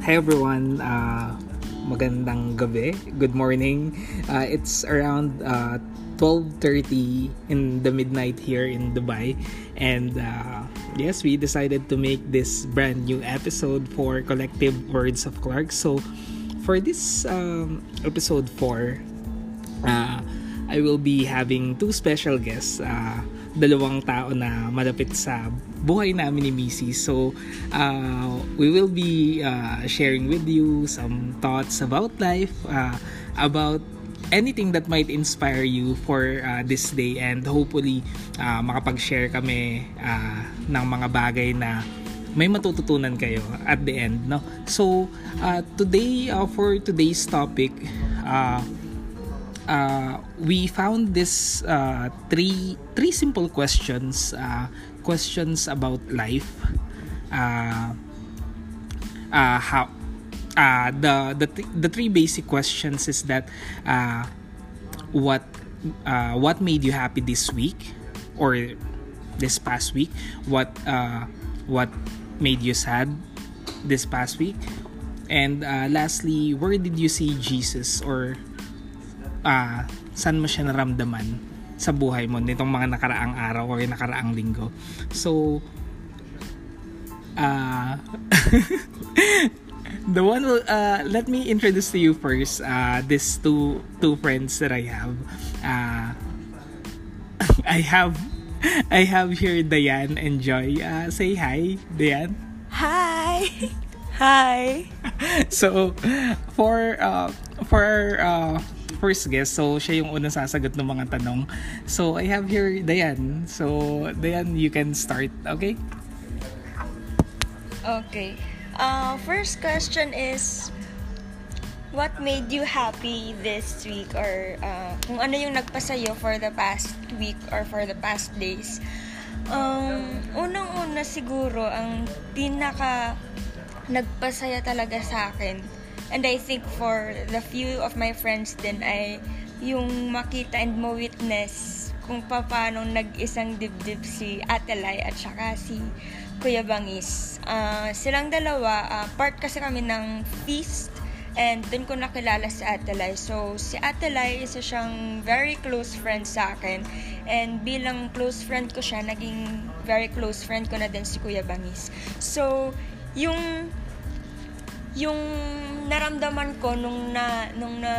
Hi everyone, uh, magandang gabi, good morning. Uh, it's around uh, 12.30 in the midnight here in Dubai and uh, yes, we decided to make this brand new episode for Collective Words of Clark. So for this um, episode 4, uh, I will be having two special guests. Uh, dalawang tao na malapit sa buhay namin ni Missy. So, uh, we will be uh, sharing with you some thoughts about life, uh, about anything that might inspire you for uh, this day and hopefully uh, makapag-share kami uh, ng mga bagay na may matututunan kayo at the end no so uh, today uh, for today's topic uh, uh, we found this uh, three three simple questions uh, questions about life. Uh, uh, how uh, the the the three basic questions is that uh, what uh, what made you happy this week or this past week? What uh, what made you sad this past week? And uh, lastly where did you see Jesus or uh, saan mo siya naramdaman sa buhay mo nitong mga nakaraang araw o nakaraang linggo. So, uh, the one uh, let me introduce to you first uh, these two two friends that I have. Uh, I have I have here Diane and Joy. Uh, say hi, Diane. Hi. Hi. so for uh, for uh, first guest. So, siya yung unang sasagot ng mga tanong. So, I have here Dayan. So, Dayan, you can start. Okay? Okay. Uh, first question is, what made you happy this week? Or uh, kung ano yung nagpasayo for the past week or for the past days? Um, unang-una siguro, ang pinaka nagpasaya talaga sa akin And I think for the few of my friends din ay yung makita and mo-witness kung paano nag-isang dibdib si Ate Lai at saka si Kuya Bangis. Uh, silang dalawa, uh, part kasi kami ng feast and dun ko nakilala si Ate Lai. So, si Ate Lai, isa siyang very close friend sa akin. And bilang close friend ko siya, naging very close friend ko na din si Kuya Bangis. So, yung yung naramdaman ko nung na nung na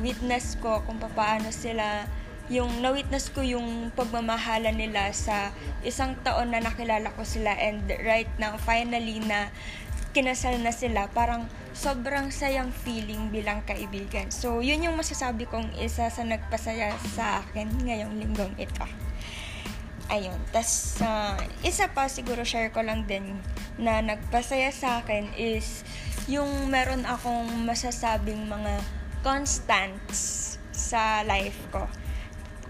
witness ko kung paano sila yung na-witness ko yung pagmamahala nila sa isang taon na nakilala ko sila and right now finally na kinasal na sila parang sobrang sayang feeling bilang kaibigan. So yun yung masasabi kong isa sa nagpasaya sa akin ngayong linggong ito. Ayun tas uh, isa pa siguro share ko lang din na nagpasaya sa akin is yung meron akong masasabing mga constants sa life ko.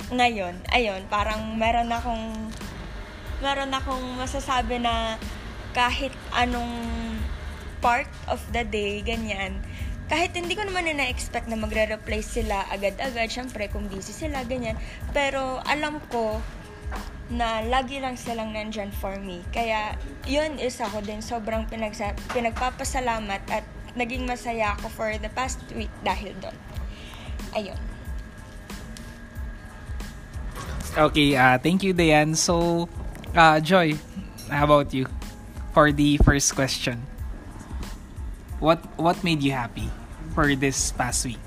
Ngayon, ayun, parang meron akong meron akong masasabi na kahit anong part of the day, ganyan, kahit hindi ko naman na-expect na magre-replace sila agad-agad, syempre kung busy sila, ganyan. Pero alam ko na lagi lang silang nandyan for me. Kaya, yun is ako din sobrang pinagsa- pinagpapasalamat at naging masaya ako for the past week dahil doon. Ayun. Okay, uh, thank you, Dayan. So, uh, Joy, how about you? For the first question. What what made you happy for this past week?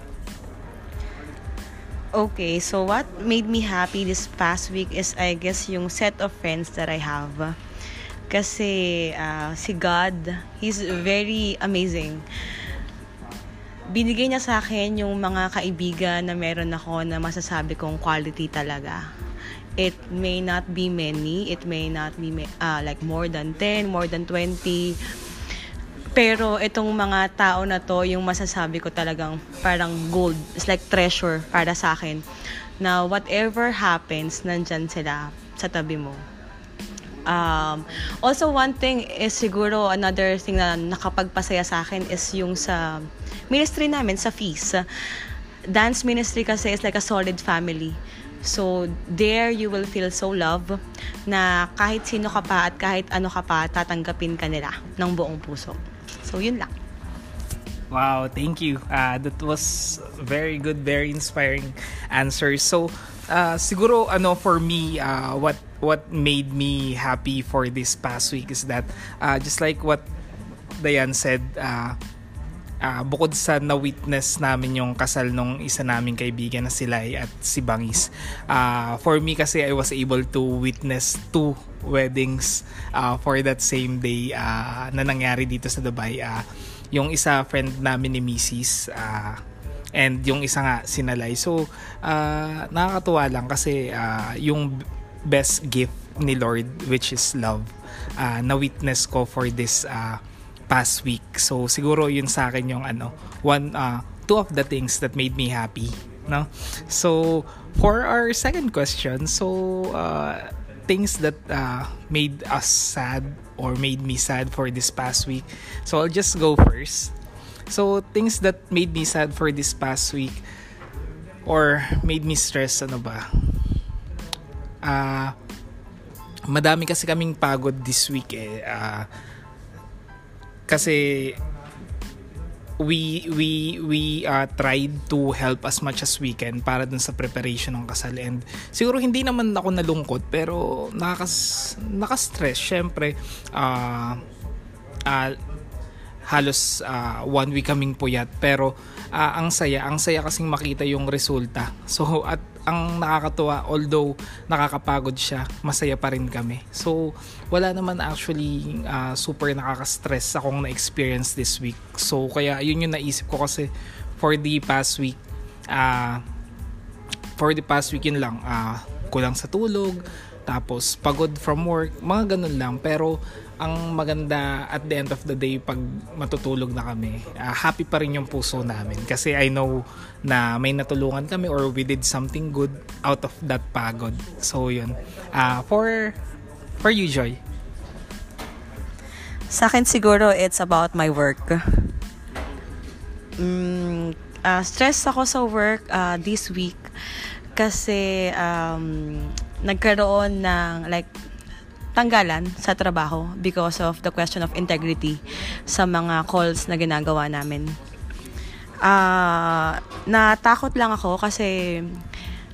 Okay, so what made me happy this past week is I guess yung set of friends that I have. Kasi uh, si God, He's very amazing. Binigay niya sa akin yung mga kaibigan na meron ako na masasabi kong quality talaga. It may not be many, it may not be uh, like more than 10, more than 20, pero itong mga tao na to, yung masasabi ko talagang parang gold. It's like treasure para sa akin. Na whatever happens, nandyan sila sa tabi mo. Um, also, one thing is siguro another thing na nakapagpasaya sa akin is yung sa ministry namin, sa fees. Dance ministry kasi is like a solid family. So, there you will feel so love na kahit sino ka pa at kahit ano ka pa, tatanggapin ka nila ng buong puso. So, yun lang. Wow, thank you. Uh, that was very good, very inspiring answer. So, uh, siguro ano for me, uh, what what made me happy for this past week is that uh, just like what Dayan said, uh, uh, bukod sa na-witness namin yung kasal nung isa naming kaibigan na si Lai at si Bangis. Uh, for me kasi I was able to witness two weddings uh, for that same day uh, na nangyari dito sa Dubai. Uh, yung isa friend namin ni Mrs. Uh, and yung isa nga sinalay. So, uh, nakakatuwa lang kasi uh, yung best gift ni Lord which is love uh, na witness ko for this uh, past week. So, siguro yun sa akin yung ano, one, uh, two of the things that made me happy. No? So, for our second question, so, uh, things that uh, made us sad or made me sad for this past week. So I'll just go first. So things that made me sad for this past week or made me stress ano ba? Uh, madami kasi kaming pagod this week eh. Uh, kasi we we we uh, tried to help as much as we can para dun sa preparation ng kasal. And siguro hindi naman ako nalungkot pero nakas naka-stress. Syempre uh, uh, halos uh, one week kaming puyat. Pero uh, ang saya ang saya kasing makita yung resulta. So at ang nakakatuwa although nakakapagod siya masaya pa rin kami. So wala naman actually uh, super nakaka-stress akong na-experience this week. So kaya yun yung naisip ko kasi for the past week uh, for the past week yun lang. Uh, kulang sa tulog tapos pagod from work mga ganun lang. Pero ang maganda at the end of the day pag matutulog na kami, uh, happy pa rin yung puso namin kasi I know na may natulungan kami or we did something good out of that pagod. So yun. Uh, for for you Joy. Sa akin siguro it's about my work. Mm, uh, stress ako sa work uh, this week kasi um, nagkaroon ng like tanggalan sa trabaho because of the question of integrity sa mga calls na ginagawa namin. Uh, natakot lang ako kasi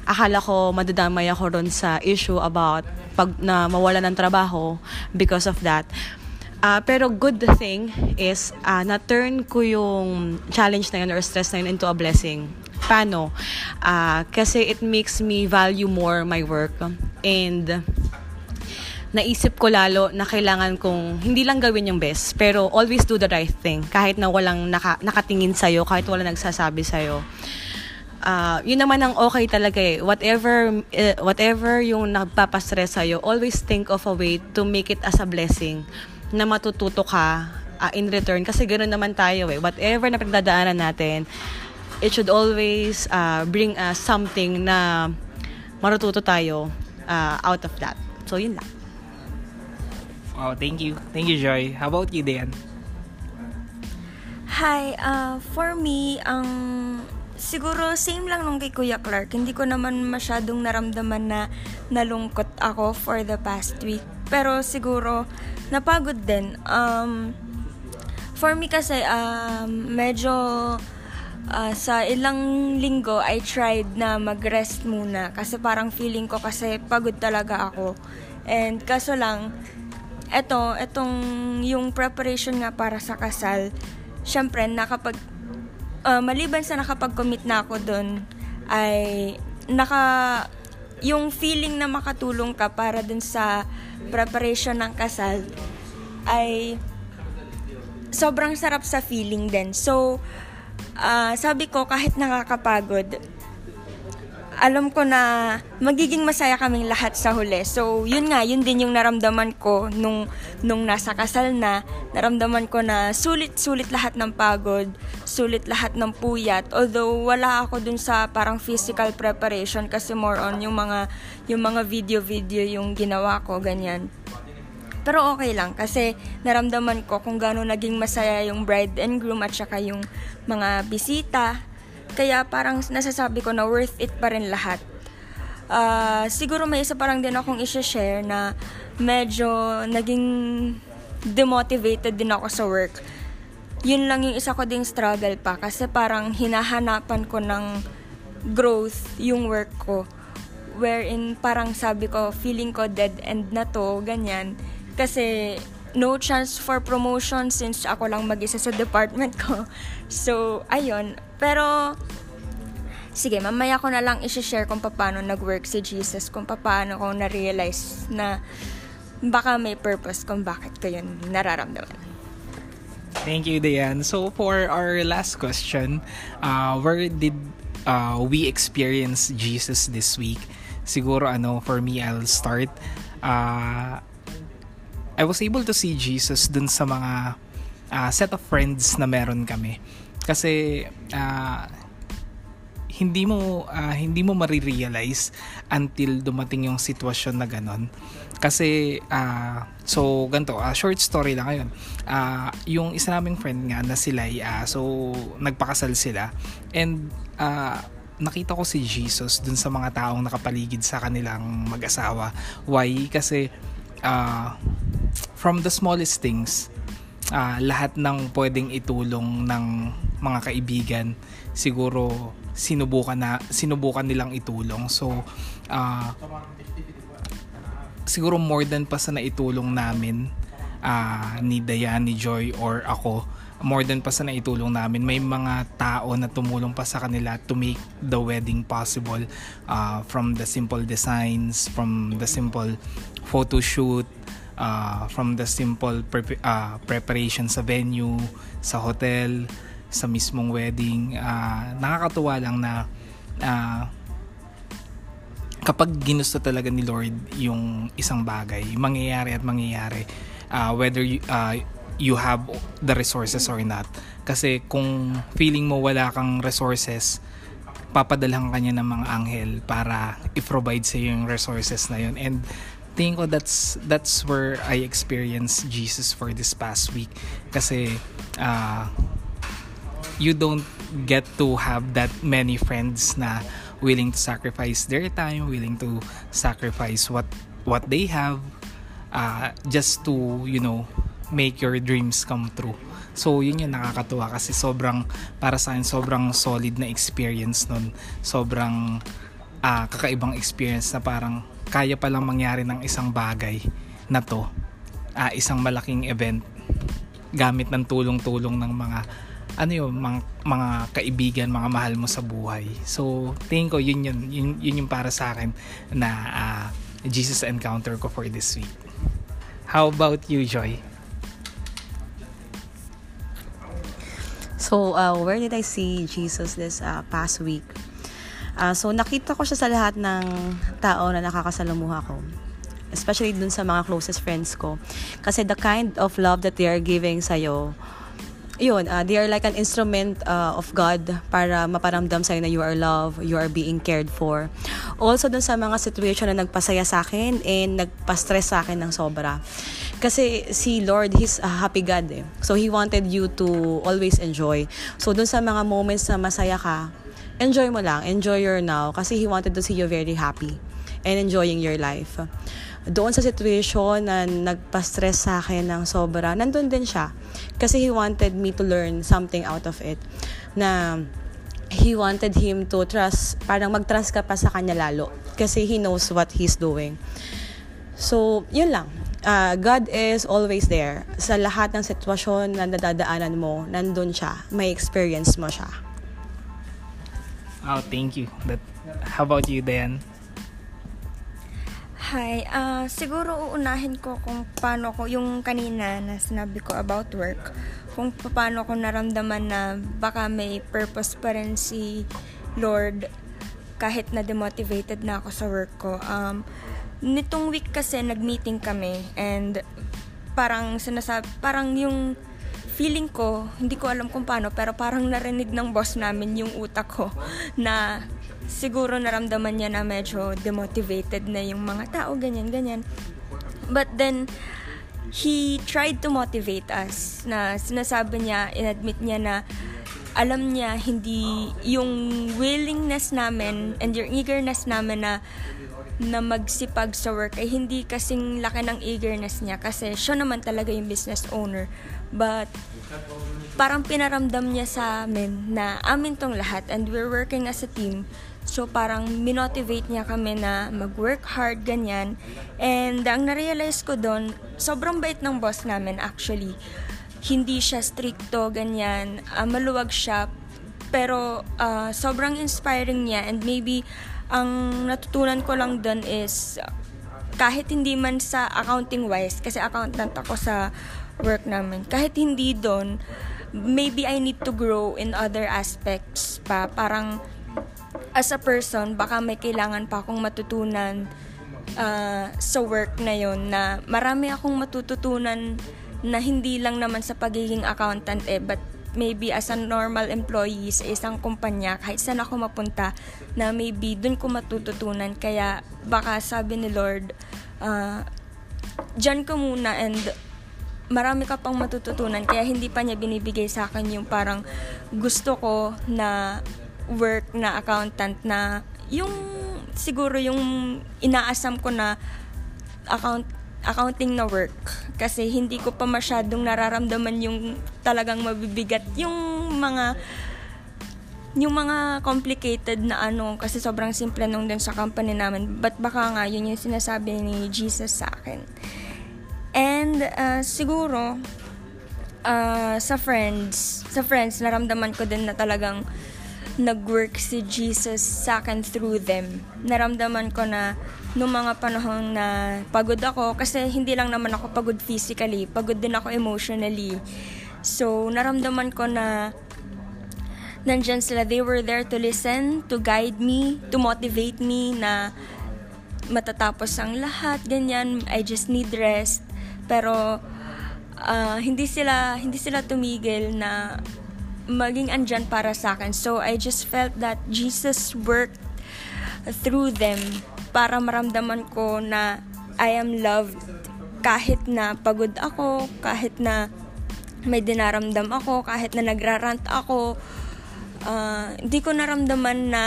akala ko madadamay ako ron sa issue about pag na mawala ng trabaho because of that. Uh, pero good thing is uh, na-turn ko yung challenge na yun or stress na yun into a blessing. Paano? Uh, kasi it makes me value more my work and naisip ko lalo na kailangan kong hindi lang gawin yung best, pero always do the right thing. Kahit na walang naka, nakatingin sa'yo, kahit wala nagsasabi sa'yo. Uh, yun naman ang okay talaga eh. Whatever, uh, whatever yung nagpapastress sa'yo, always think of a way to make it as a blessing na matututo ka uh, in return. Kasi ganoon naman tayo eh. Whatever na pinagdadaanan natin, it should always uh, bring us something na matututo tayo uh, out of that. So, yun lang. Oh, thank you. Thank you, Joy. How about you, Dan? Hi, uh, for me, ang siguro same lang nung kay Kuya Clark. Hindi ko naman masyadong naramdaman na nalungkot ako for the past week. Pero siguro, napagod din. Um, for me kasi, um, medyo uh, sa ilang linggo, I tried na mag-rest muna. Kasi parang feeling ko kasi pagod talaga ako. And kaso lang, eto, etong yung preparation nga para sa kasal, syempre, nakapag, uh, maliban sa nakapag-commit na ako doon, ay naka, yung feeling na makatulong ka para dun sa preparation ng kasal, ay sobrang sarap sa feeling din. So, uh, sabi ko, kahit nakakapagod, alam ko na magiging masaya kaming lahat sa huli. So, yun nga, yun din yung naramdaman ko nung, nung nasa kasal na. Naramdaman ko na sulit-sulit lahat ng pagod, sulit lahat ng puyat. Although, wala ako dun sa parang physical preparation kasi more on yung mga, yung mga video-video yung ginawa ko, ganyan. Pero okay lang kasi naramdaman ko kung gaano naging masaya yung bride and groom at saka yung mga bisita kaya parang nasasabi ko na worth it pa rin lahat. Uh, siguro may isa parang din akong isa-share na medyo naging demotivated din ako sa work. yun lang yung isa ko ding struggle pa kasi parang hinahanapan ko ng growth yung work ko wherein parang sabi ko feeling ko dead end na to ganyan kasi no chance for promotion since ako lang mag-isa sa department ko so ayun pero sige mamaya ko na lang i-share kung paano nag-work si Jesus kung paano ko na-realize na baka may purpose kung bakit ko yun nararamdaman Thank you, Diane. So, for our last question, uh, where did uh, we experience Jesus this week? Siguro, ano, for me, I'll start. Uh, I was able to see Jesus dun sa mga uh, set of friends na meron kami. Kasi, uh, hindi mo uh, hindi mo marirealize until dumating yung sitwasyon na ganon kasi uh, so ganto uh, short story lang ngayon. Uh, yung isa naming friend nga na sila uh, so nagpakasal sila. And uh, nakita ko si Jesus dun sa mga taong nakapaligid sa kanilang mag-asawa. Why? Kasi uh, from the smallest things uh, lahat ng pwedeng itulong ng mga kaibigan siguro sinubukan na sinubukan nilang itulong. So uh, siguro more than pa sa naitulong namin uh, ni Dayan, ni Joy or ako more than pa sa naitulong namin may mga tao na tumulong pa sa kanila to make the wedding possible uh, from the simple designs from the simple photo shoot uh, from the simple pre- uh, preparation sa venue sa hotel sa mismong wedding. Uh, nakakatuwa lang na uh, kapag ginusto talaga ni Lord yung isang bagay, mangyayari at mangyayari uh, whether you, uh, you have the resources or not. Kasi kung feeling mo wala kang resources, papadalhan ka niya ng mga anghel para i-provide sa yung resources na yun. And tingin ko that's that's where I experienced Jesus for this past week kasi uh, you don't get to have that many friends na willing to sacrifice their time, willing to sacrifice what what they have uh, just to, you know, make your dreams come true. So, yun yung nakakatuwa kasi sobrang, para sa akin, sobrang solid na experience nun. Sobrang uh, kakaibang experience na parang kaya palang mangyari ng isang bagay na to. Uh, isang malaking event gamit ng tulong-tulong ng mga ano yun, mga, mga kaibigan, mga mahal mo sa buhay. So, tingin ko yun yun, yun, yun yung para sa akin na uh, Jesus encounter ko for this week. How about you, Joy? So, uh, where did I see Jesus this uh, past week? Uh, so, nakita ko siya sa lahat ng tao na nakakasalamuha ko especially dun sa mga closest friends ko. Kasi the kind of love that they are giving sa'yo, yun, uh, they are like an instrument uh, of God para maparamdam sa'yo na you are loved, you are being cared for. Also, dun sa mga situation na nagpasaya sa akin and nagpa-stress sa akin ng sobra. Kasi si Lord, He's a happy God eh. So, He wanted you to always enjoy. So, dun sa mga moments na masaya ka, enjoy mo lang, enjoy your now. Kasi He wanted to see you very happy and enjoying your life doon sa situation na nagpa-stress sa akin ng sobra, nandun din siya. Kasi he wanted me to learn something out of it. Na he wanted him to trust, parang mag-trust ka pa sa kanya lalo. Kasi he knows what he's doing. So, yun lang. Uh, God is always there. Sa lahat ng sitwasyon na nadadaanan mo, nandun siya. May experience mo siya. Oh, thank you. That, how about you, Dan? Hi, uh, siguro uunahin ko kung paano ko, yung kanina na sinabi ko about work, kung paano ko naramdaman na baka may purpose pa rin si Lord kahit na demotivated na ako sa work ko. Um, nitong week kasi nag-meeting kami and parang sinasab parang yung feeling ko, hindi ko alam kung paano, pero parang narinig ng boss namin yung utak ko na siguro naramdaman niya na medyo demotivated na yung mga tao, ganyan, ganyan. But then, he tried to motivate us na sinasabi niya, inadmit niya na alam niya hindi yung willingness namin and your eagerness namin na na magsipag sa work ay hindi kasing laki ng eagerness niya kasi siya naman talaga yung business owner. But parang pinaramdam niya sa amin na amin tong lahat and we're working as a team. So parang minotivate niya kami na mag-work hard, ganyan. And ang narealize ko doon, sobrang bait ng boss namin actually. Hindi siya stricto, ganyan. Uh, maluwag siya. Pero uh, sobrang inspiring niya and maybe ang natutunan ko lang doon is kahit hindi man sa accounting wise kasi accountant ako sa work namin kahit hindi doon maybe I need to grow in other aspects pa parang as a person baka may kailangan pa akong matutunan uh, sa work na yon na marami akong matututunan na hindi lang naman sa pagiging accountant eh but maybe as a normal employee sa isang kumpanya, kahit saan ako mapunta, na maybe dun ko matututunan. Kaya baka sabi ni Lord, uh, dyan ka muna and marami ka pang matututunan. Kaya hindi pa niya binibigay sa akin yung parang gusto ko na work na accountant na yung siguro yung inaasam ko na account accounting na work. Kasi hindi ko pa masyadong nararamdaman yung talagang mabibigat. Yung mga yung mga complicated na ano kasi sobrang simple nung din sa company namin. But baka nga yun yung sinasabi ni Jesus sa akin. And uh, siguro uh, sa friends sa friends naramdaman ko din na talagang nag-work si Jesus sa akin through them. Naramdaman ko na nung mga panahon na pagod ako, kasi hindi lang naman ako pagod physically, pagod din ako emotionally. So, naramdaman ko na nandyan sila. They were there to listen, to guide me, to motivate me na matatapos ang lahat, ganyan. I just need rest. Pero, uh, hindi sila hindi sila tumigil na maging andyan para sa akin. So, I just felt that Jesus worked through them para maramdaman ko na I am loved kahit na pagod ako, kahit na may dinaramdam ako, kahit na nagrarant ako, uh, hindi ko naramdaman na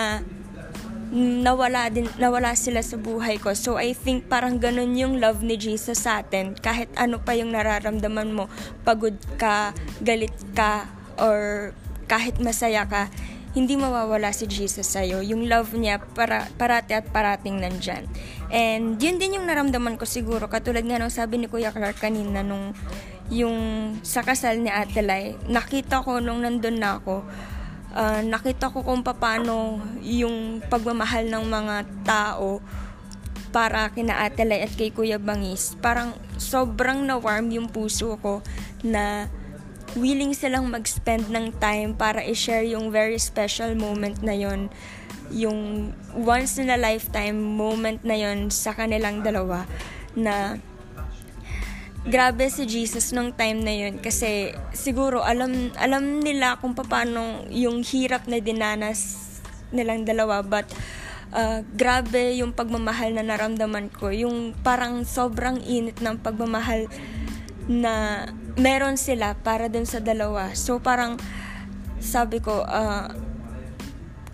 nawala din nawala sila sa buhay ko. So I think parang ganun yung love ni Jesus sa atin. Kahit ano pa yung nararamdaman mo, pagod ka, galit ka, or kahit masaya ka, hindi mawawala si Jesus sa'yo. Yung love niya para, parati at parating nandyan. And yun din yung naramdaman ko siguro. Katulad nga nung sabi ni Kuya Clark kanina nung yung sa kasal ni Ate Lai, nakita ko nung nandun na ako, uh, nakita ko kung paano yung pagmamahal ng mga tao para kina Ate Lai at kay Kuya Bangis. Parang sobrang na-warm yung puso ko na willing silang mag-spend ng time para i-share yung very special moment na yon. Yung once in a lifetime moment na yon sa kanilang dalawa na grabe si Jesus nung time na yun kasi siguro alam alam nila kung paano yung hirap na dinanas nilang dalawa. But uh, grabe yung pagmamahal na naramdaman ko. Yung parang sobrang init ng pagmamahal na meron sila para dun sa dalawa. So parang sabi ko, uh,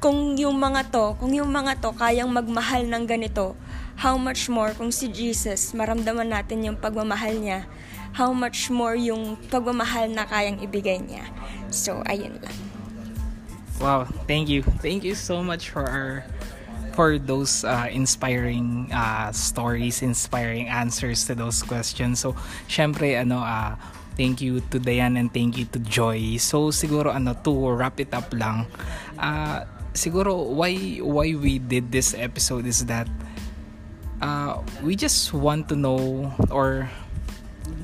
kung yung mga to, kung yung mga to kayang magmahal ng ganito, how much more kung si Jesus, maramdaman natin yung pagmamahal niya, how much more yung pagmamahal na kayang ibigay niya. So, ayun lang. Wow, thank you. Thank you so much for our for those uh, inspiring uh, stories, inspiring answers to those questions. So, syempre, ano, uh, thank you to Diane and thank you to Joy. So, siguro, ano, to wrap it up lang, uh, siguro, why, why we did this episode is that uh, we just want to know or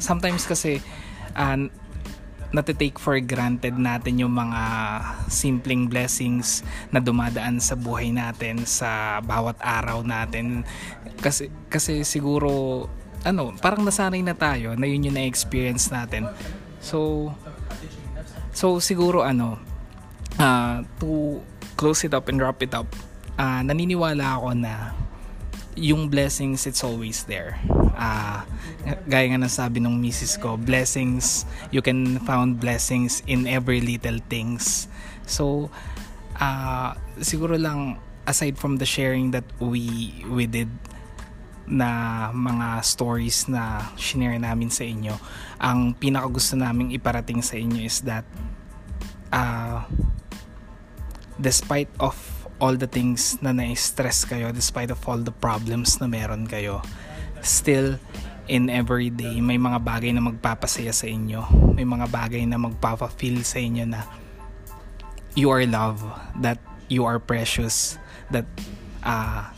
sometimes kasi uh, natitake for granted natin yung mga simpleng blessings na dumadaan sa buhay natin sa bawat araw natin. Kasi kasi siguro ano parang nasanay na tayo na yun yung na-experience natin. So so siguro ano uh, to close it up and wrap it up uh, naniniwala ako na yung blessings it's always there uh, gaya nga ng sabi ng misis ko blessings you can found blessings in every little things so uh, siguro lang aside from the sharing that we we did na mga stories na shinare namin sa inyo. Ang pinaka gusto naming iparating sa inyo is that uh, despite of all the things na na-stress kayo, despite of all the problems na meron kayo, still in every day may mga bagay na magpapasaya sa inyo. May mga bagay na magpapa-feel sa inyo na you are loved, that you are precious, that uh,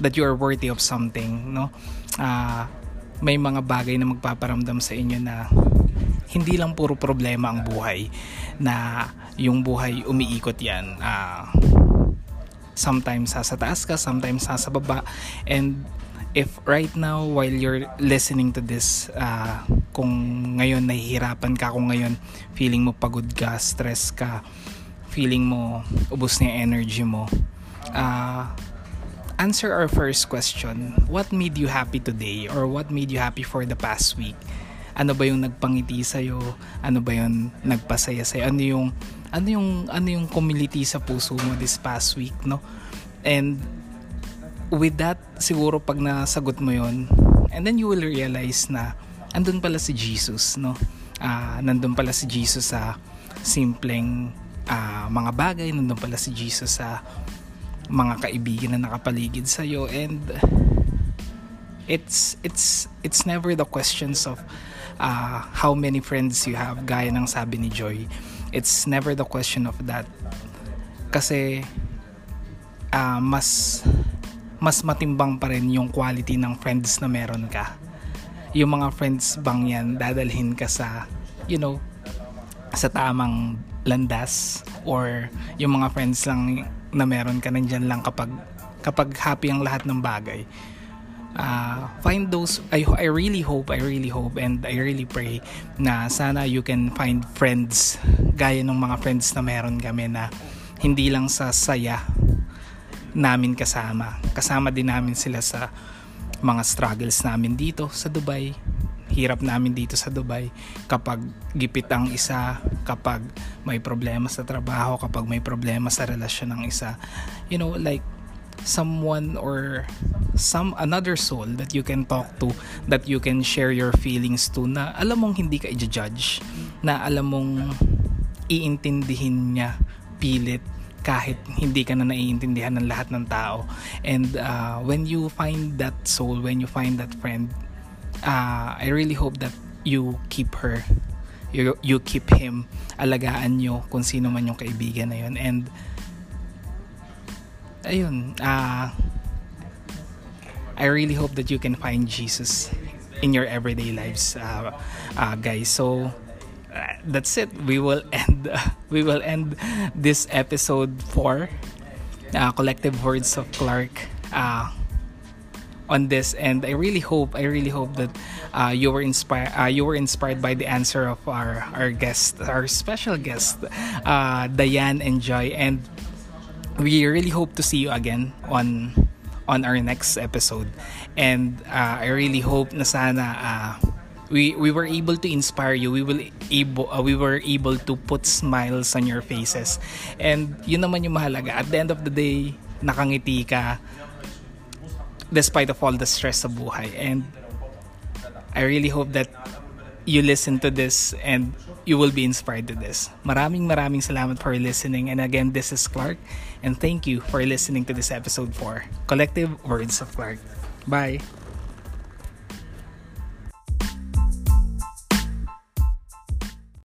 that you are worthy of something, no? Uh, may mga bagay na magpaparamdam sa inyo na hindi lang puro problema ang buhay na yung buhay umiikot yan uh, sometimes sa taas ka sometimes sa baba and if right now while you're listening to this uh, kung ngayon nahihirapan ka kung ngayon feeling mo pagod ka stress ka feeling mo ubos na yung energy mo uh, answer our first question. What made you happy today? Or what made you happy for the past week? Ano ba yung nagpangiti sa'yo? Ano ba yung nagpasaya sa'yo? Ano yung, ano yung, ano yung community sa puso mo this past week, no? And with that, siguro pag nasagot mo yon and then you will realize na andun pala si Jesus, no? Uh, nandun pala si Jesus sa simpleng uh, mga bagay, nandun pala si Jesus sa mga kaibigan na nakapaligid sa iyo and it's it's it's never the questions of uh, how many friends you have gaya ng sabi ni Joy it's never the question of that kasi uh, mas mas matimbang pa rin yung quality ng friends na meron ka. Yung mga friends bang yan dadalhin ka sa you know sa tamang landas? Or yung mga friends lang na meron ka nandyan lang kapag kapag happy ang lahat ng bagay. Uh, find those I, I really hope I really hope and I really pray na sana you can find friends gaya ng mga friends na meron kami na hindi lang sa saya namin kasama kasama din namin sila sa mga struggles namin dito sa Dubai hirap namin dito sa Dubai kapag gipit ang isa, kapag may problema sa trabaho, kapag may problema sa relasyon ng isa. You know, like someone or some another soul that you can talk to that you can share your feelings to na alam mong hindi ka i-judge na alam mong iintindihin niya pilit kahit hindi ka na naiintindihan ng lahat ng tao. And uh, when you find that soul when you find that friend uh, I really hope that you keep her. You, you keep him. Alagaan nyo kung sino man yung kaibigan na yun. And ayun uh, I really hope that you can find Jesus in your everyday lives uh, uh, guys. So that's it. We will end uh, we will end this episode for uh, collective words of Clark uh, on this. And I really hope I really hope that uh, you were inspired uh, you were inspired by the answer of our our guest our special guest uh, Diane and Joy. And we really hope to see you again on on our next episode. And uh, I really hope na sana uh, we we were able to inspire you we will able uh, we were able to put smiles on your faces and yun naman yung mahalaga at the end of the day nakangiti ka despite of all the stress sa buhay. And I really hope that you listen to this and you will be inspired to this. Maraming maraming salamat for listening. And again, this is Clark. And thank you for listening to this episode for Collective Words of Clark. Bye!